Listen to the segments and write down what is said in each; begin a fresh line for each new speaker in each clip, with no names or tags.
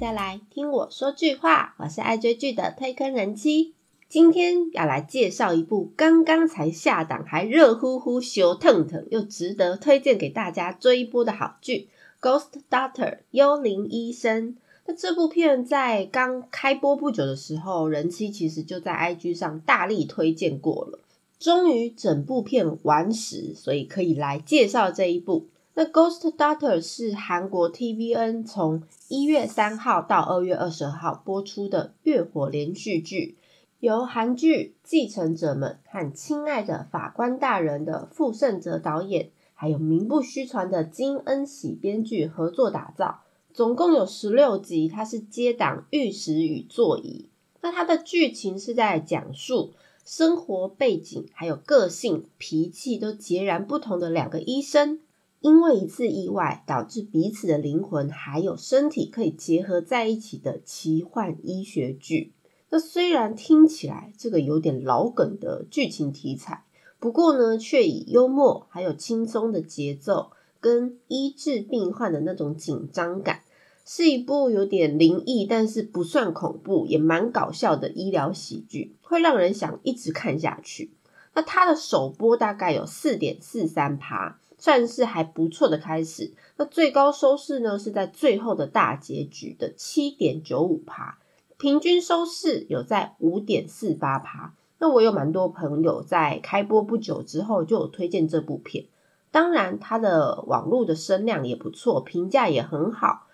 大家来听我说句话。我是爱追剧的推坑人妻，今天要来介绍一部刚刚才下档，还热乎乎、羞腾腾，又值得推荐给大家追播的好剧《Ghost Doctor》幽灵医生。那这部片在刚开播不久的时候，人妻其实就在 IG 上大力推荐过了。终于整部片完时，所以可以来介绍这一部。那《Ghost Daughter》是韩国 TVN 从一月三号到二月二十号播出的月火连续剧，由韩剧《继承者们》和《亲爱的法官大人》的傅盛哲导演，还有名不虚传的金恩喜编剧合作打造。总共有十六集，它是接档《玉石与座椅》。那它的剧情是在讲述生活背景还有个性、脾气都截然不同的两个医生。因为一次意外，导致彼此的灵魂还有身体可以结合在一起的奇幻医学剧。那虽然听起来这个有点老梗的剧情题材，不过呢，却以幽默还有轻松的节奏，跟医治病患的那种紧张感，是一部有点灵异，但是不算恐怖，也蛮搞笑的医疗喜剧，会让人想一直看下去。那它的首播大概有四点四三趴。算是还不错的开始。那最高收视呢，是在最后的大结局的七点九五趴，平均收视有在五点四八趴。那我有蛮多朋友在开播不久之后就有推荐这部片，当然它的网络的声量也不错，评价也很好。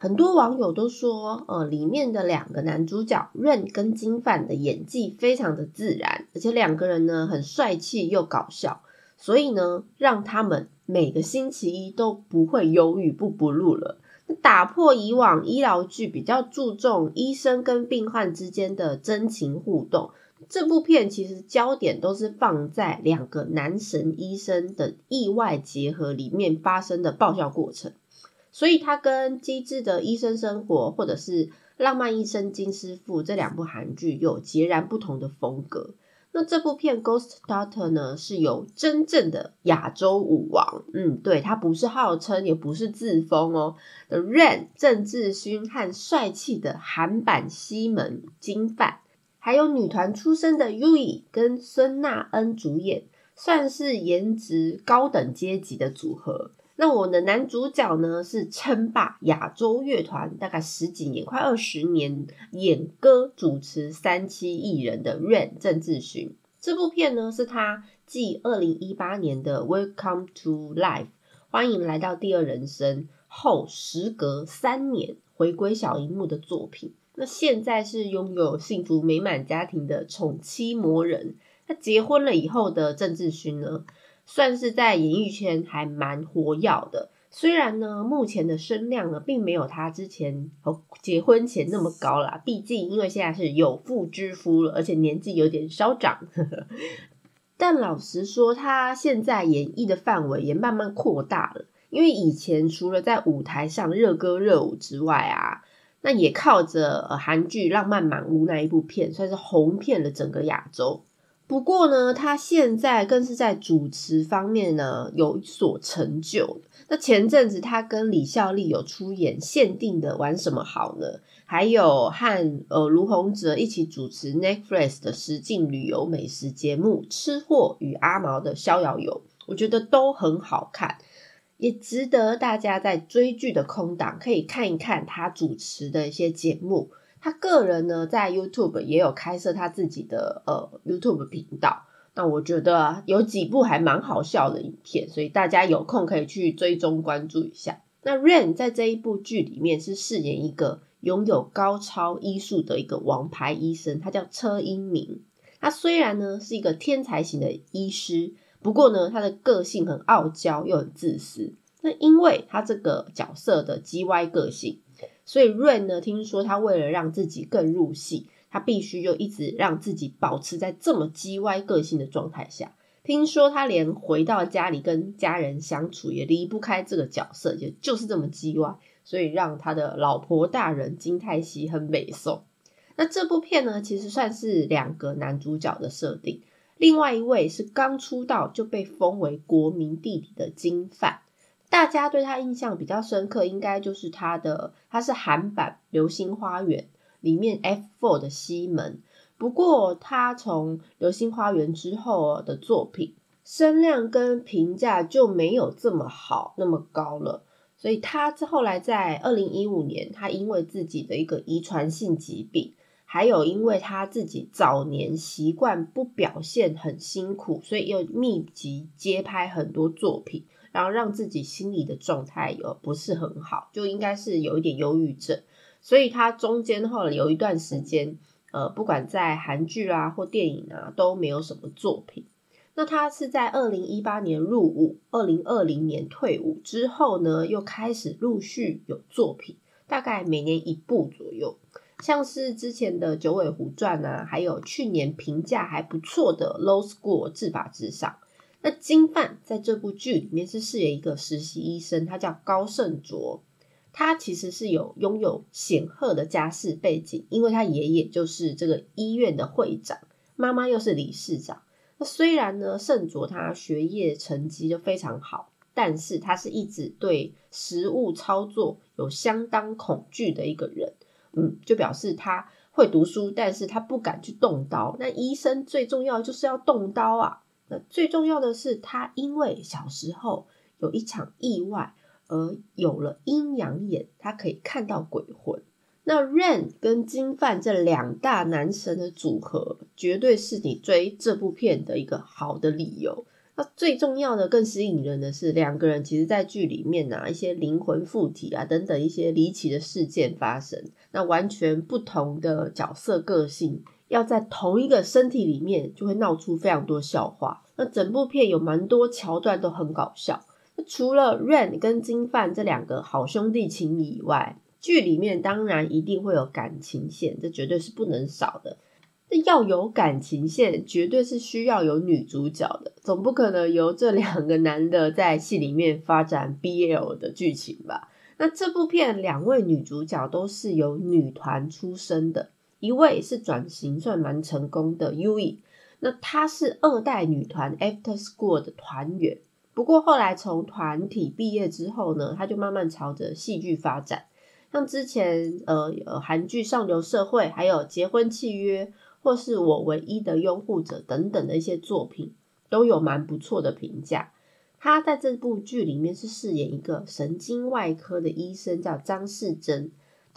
很多网友都说，呃，里面的两个男主角任跟金范的演技非常的自然，而且两个人呢很帅气又搞笑。所以呢，让他们每个星期一都不会犹豫不不录了，打破以往医疗剧比较注重医生跟病患之间的真情互动。这部片其实焦点都是放在两个男神医生的意外结合里面发生的爆笑过程，所以它跟《机智的医生生活》或者是《浪漫医生金师傅》这两部韩剧有截然不同的风格。那这部片《Ghost Doctor》呢，是由真正的亚洲舞王，嗯，对，他不是号称，也不是自封哦的 Rain 郑智薰和帅气的韩版西门金范，还有女团出身的 Yui 跟孙娜恩主演，算是颜值高等阶级的组合。那我的男主角呢是称霸亚洲乐团大概十几年，快二十年，演歌主持三期艺人的 Rain 郑智薰。这部片呢是他继二零一八年的 Welcome to Life 欢迎来到第二人生后，时隔三年回归小荧幕的作品。那现在是拥有幸福美满家庭的宠妻魔人。他结婚了以后的郑智薰呢？算是在演艺圈还蛮活跃的，虽然呢，目前的声量呢，并没有他之前和结婚前那么高啦。毕竟因为现在是有妇之夫了，而且年纪有点稍长。但老实说，他现在演艺的范围也慢慢扩大了。因为以前除了在舞台上热歌热舞之外啊，那也靠着韩剧《浪漫满屋》那一部片，算是红遍了整个亚洲。不过呢，他现在更是在主持方面呢有所成就。那前阵子他跟李孝利有出演限定的《玩什么好呢》，还有和呃卢洪哲一起主持 Netflix 的实境旅游美食节目《吃货与阿毛的逍遥游》，我觉得都很好看，也值得大家在追剧的空档可以看一看他主持的一些节目。他个人呢，在 YouTube 也有开设他自己的呃 YouTube 频道。那我觉得有几部还蛮好笑的影片，所以大家有空可以去追踪关注一下。那 Rain 在这一部剧里面是饰演一个拥有高超医术的一个王牌医生，他叫车英明。他虽然呢是一个天才型的医师，不过呢他的个性很傲娇又很自私。那因为他这个角色的 G 歪个性。所以润呢，听说他为了让自己更入戏，他必须就一直让自己保持在这么叽歪个性的状态下。听说他连回到家里跟家人相处也离不开这个角色，也就是这么叽歪，所以让他的老婆大人金泰熙很美颂。那这部片呢，其实算是两个男主角的设定，另外一位是刚出道就被封为国民弟弟的金范。大家对他印象比较深刻，应该就是他的，他是韩版《流星花园》里面 F four 的西门。不过他从《流星花园》之后的作品，声量跟评价就没有这么好，那么高了。所以他后来在二零一五年，他因为自己的一个遗传性疾病，还有因为他自己早年习惯不表现很辛苦，所以又密集接拍很多作品。然后让自己心理的状态有不是很好，就应该是有一点忧郁症，所以他中间后来有一段时间，呃，不管在韩剧啊或电影啊都没有什么作品。那他是在二零一八年入伍，二零二零年退伍之后呢，又开始陆续有作品，大概每年一部左右，像是之前的《九尾狐传》啊，还有去年评价还不错的《Low School》至法之上。那金范在这部剧里面是饰演一个实习医生，他叫高胜卓，他其实是有拥有显赫的家世背景，因为他爷爷就是这个医院的会长，妈妈又是理事长。那虽然呢，胜卓他学业成绩就非常好，但是他是一直对实物操作有相当恐惧的一个人，嗯，就表示他会读书，但是他不敢去动刀。那医生最重要就是要动刀啊。那最重要的是，他因为小时候有一场意外而有了阴阳眼，他可以看到鬼魂。那 Rain 跟金范这两大男神的组合，绝对是你追这部片的一个好的理由。那最重要的、更吸引人的是，两个人其实在剧里面啊，一些灵魂附体啊等等一些离奇的事件发生，那完全不同的角色个性。要在同一个身体里面，就会闹出非常多笑话。那整部片有蛮多桥段都很搞笑。那除了 Rain 跟金范这两个好兄弟情以外，剧里面当然一定会有感情线，这绝对是不能少的。那要有感情线，绝对是需要有女主角的，总不可能由这两个男的在戏里面发展 BL 的剧情吧？那这部片两位女主角都是由女团出身的。一位是转型算蛮成功的 U E，那她是二代女团 After School 的团员，不过后来从团体毕业之后呢，她就慢慢朝着戏剧发展，像之前呃韩剧《上流社会》，还有《结婚契约》，或是我唯一的拥护者等等的一些作品，都有蛮不错的评价。她在这部剧里面是饰演一个神经外科的医生，叫张世珍。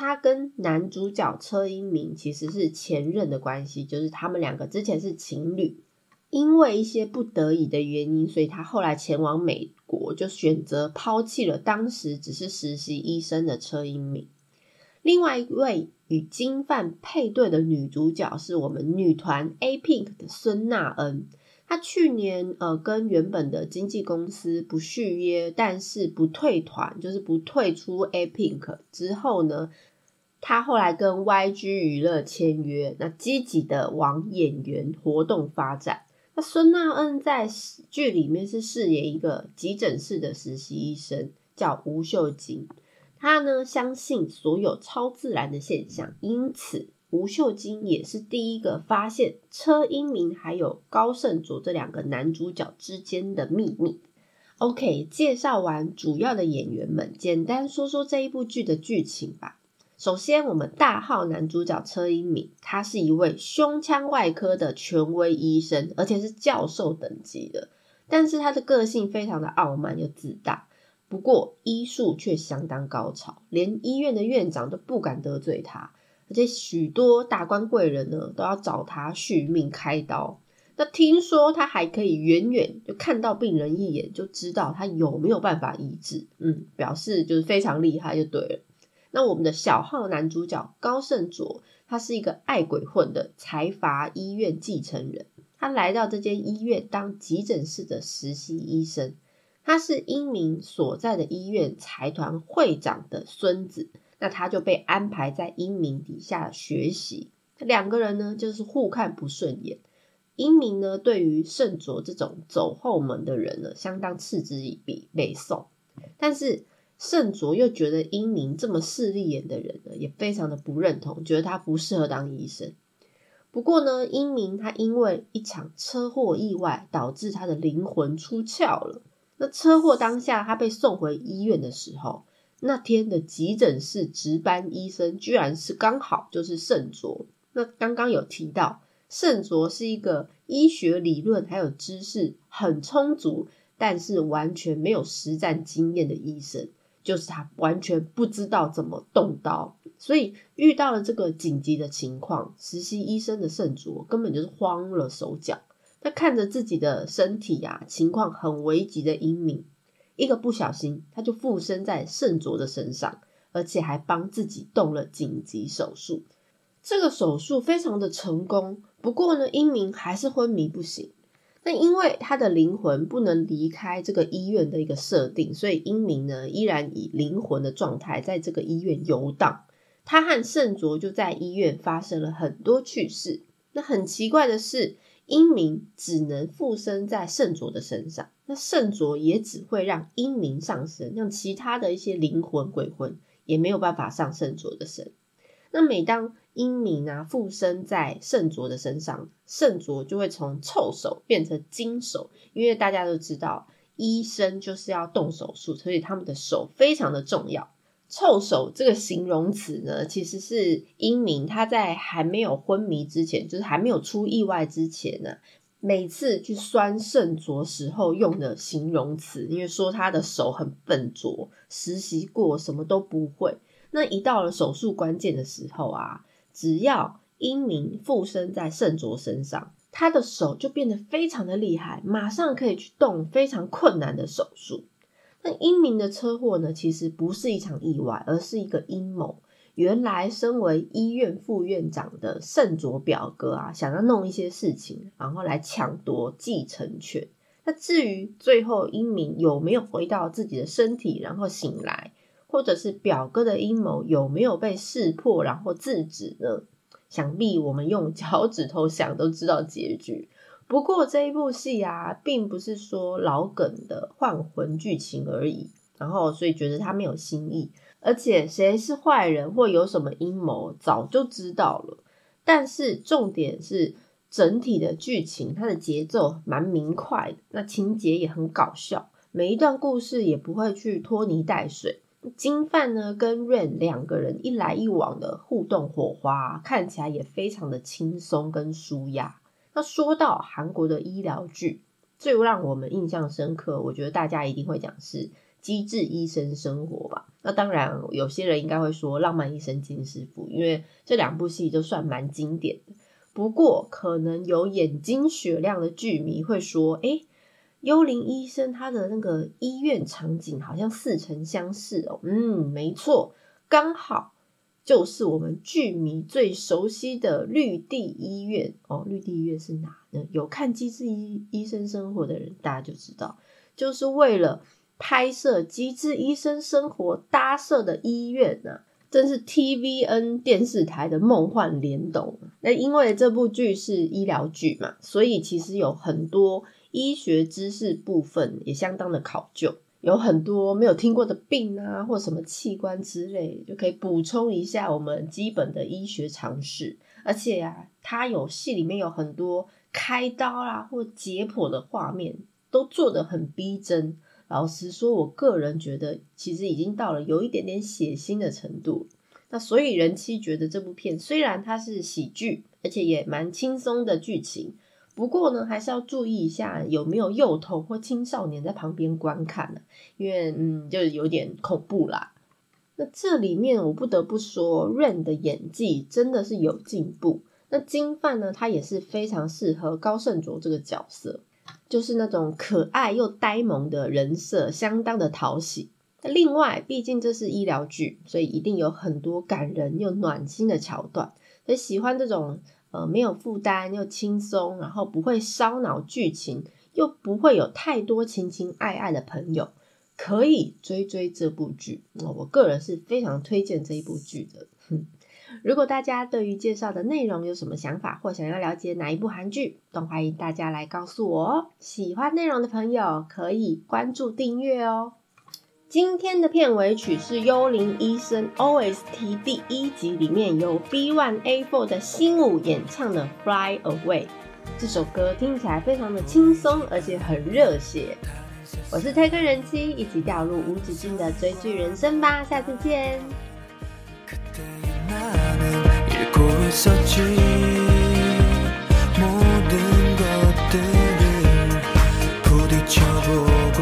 他跟男主角车英明其实是前任的关系，就是他们两个之前是情侣，因为一些不得已的原因，所以他后来前往美国，就选择抛弃了当时只是实习医生的车英明。另外一位与金范配对的女主角是我们女团 A Pink 的孙娜恩，他去年呃跟原本的经纪公司不续约，但是不退团，就是不退出 A Pink 之后呢。他后来跟 YG 娱乐签约，那积极的往演员活动发展。那孙娜恩在剧里面是饰演一个急诊室的实习医生，叫吴秀晶。他呢相信所有超自然的现象，因此吴秀金也是第一个发现车英明还有高胜卓这两个男主角之间的秘密。OK，介绍完主要的演员们，简单说说这一部剧的剧情吧。首先，我们大号男主角车英敏，他是一位胸腔外科的权威医生，而且是教授等级的。但是他的个性非常的傲慢又自大，不过医术却相当高超，连医院的院长都不敢得罪他，而且许多大官贵人呢都要找他续命开刀。那听说他还可以远远就看到病人一眼就知道他有没有办法医治，嗯，表示就是非常厉害就对了。那我们的小号男主角高胜卓，他是一个爱鬼混的财阀医院继承人。他来到这间医院当急诊室的实习医生。他是英明所在的医院财团会长的孙子，那他就被安排在英明底下学习。两个人呢，就是互看不顺眼。英明呢，对于圣卓这种走后门的人呢，相当嗤之以鼻，背诵。但是。圣卓又觉得英明这么势利眼的人呢，也非常的不认同，觉得他不适合当医生。不过呢，英明他因为一场车祸意外导致他的灵魂出窍了，那车祸当下，他被送回医院的时候，那天的急诊室值班医生居然是刚好就是圣卓。那刚刚有提到，圣卓是一个医学理论还有知识很充足，但是完全没有实战经验的医生。就是他完全不知道怎么动刀，所以遇到了这个紧急的情况，实习医生的圣卓根本就是慌了手脚。他看着自己的身体啊，情况很危急的英明，一个不小心他就附身在圣卓的身上，而且还帮自己动了紧急手术。这个手术非常的成功，不过呢，英明还是昏迷不醒。那因为他的灵魂不能离开这个医院的一个设定，所以英明呢依然以灵魂的状态在这个医院游荡。他和圣卓就在医院发生了很多趣事。那很奇怪的是，英明只能附身在圣卓的身上，那圣卓也只会让英明上身，让其他的一些灵魂鬼魂也没有办法上圣卓的身。那每当英明啊附身在圣卓的身上，圣卓就会从臭手变成金手，因为大家都知道医生就是要动手术，所以他们的手非常的重要。臭手这个形容词呢，其实是英明他在还没有昏迷之前，就是还没有出意外之前呢，每次去酸圣卓时候用的形容词，因为说他的手很笨拙，实习过什么都不会。那一到了手术关键的时候啊，只要英明附身在圣卓身上，他的手就变得非常的厉害，马上可以去动非常困难的手术。那英明的车祸呢，其实不是一场意外，而是一个阴谋。原来身为医院副院长的圣卓表哥啊，想要弄一些事情，然后来抢夺继承权。那至于最后英明有没有回到自己的身体，然后醒来？或者是表哥的阴谋有没有被识破，然后制止呢？想必我们用脚趾头想都知道结局。不过这一部戏啊，并不是说老梗的换魂剧情而已，然后所以觉得它没有新意。而且谁是坏人或有什么阴谋，早就知道了。但是重点是整体的剧情，它的节奏蛮明快的，那情节也很搞笑，每一段故事也不会去拖泥带水。金范呢跟 Rain 两个人一来一往的互动火花，看起来也非常的轻松跟舒压。那说到韩国的医疗剧，最让我们印象深刻，我觉得大家一定会讲是《机智医生生活》吧。那当然，有些人应该会说《浪漫医生金师傅》，因为这两部戏都算蛮经典的。不过，可能有眼睛雪亮的剧迷会说，哎。幽灵医生，他的那个医院场景好像似曾相识哦。嗯，没错，刚好就是我们剧迷最熟悉的绿地医院哦。绿地医院是哪呢？有看《机智医医生生活》的人，大家就知道，就是为了拍摄《机智医生生活》搭设的医院呢。真是 TVN 电视台的梦幻联动。那因为这部剧是医疗剧嘛，所以其实有很多。医学知识部分也相当的考究，有很多没有听过的病啊，或什么器官之类，就可以补充一下我们基本的医学常识。而且呀，它有戏里面有很多开刀啦或解剖的画面，都做得很逼真。老实说，我个人觉得其实已经到了有一点点血腥的程度。那所以人妻觉得这部片虽然它是喜剧，而且也蛮轻松的剧情。不过呢，还是要注意一下有没有幼童或青少年在旁边观看呢？因为嗯，就有点恐怖啦。那这里面我不得不说，Rain 的演技真的是有进步。那金范呢，他也是非常适合高胜卓这个角色，就是那种可爱又呆萌的人设，相当的讨喜。那另外，毕竟这是医疗剧，所以一定有很多感人又暖心的桥段。所以喜欢这种。呃，没有负担又轻松，然后不会烧脑剧情，又不会有太多情情爱爱的朋友，可以追追这部剧。我个人是非常推荐这一部剧的。如果大家对于介绍的内容有什么想法，或想要了解哪一部韩剧，都欢迎大家来告诉我哦。喜欢内容的朋友可以关注订阅哦。今天的片尾曲是《幽灵医生》OST 第一集里面由 B One A Four 的新舞演唱的《Fly Away》。这首歌听起来非常的轻松，而且很热血。我是推哥人妻，一起掉入无止境的追剧人生吧！下次见。
나는 읽고 있었지. 모든 것들을 부딪혀보고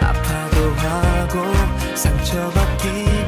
아파도 하고 상처받기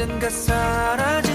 언젠가 사라져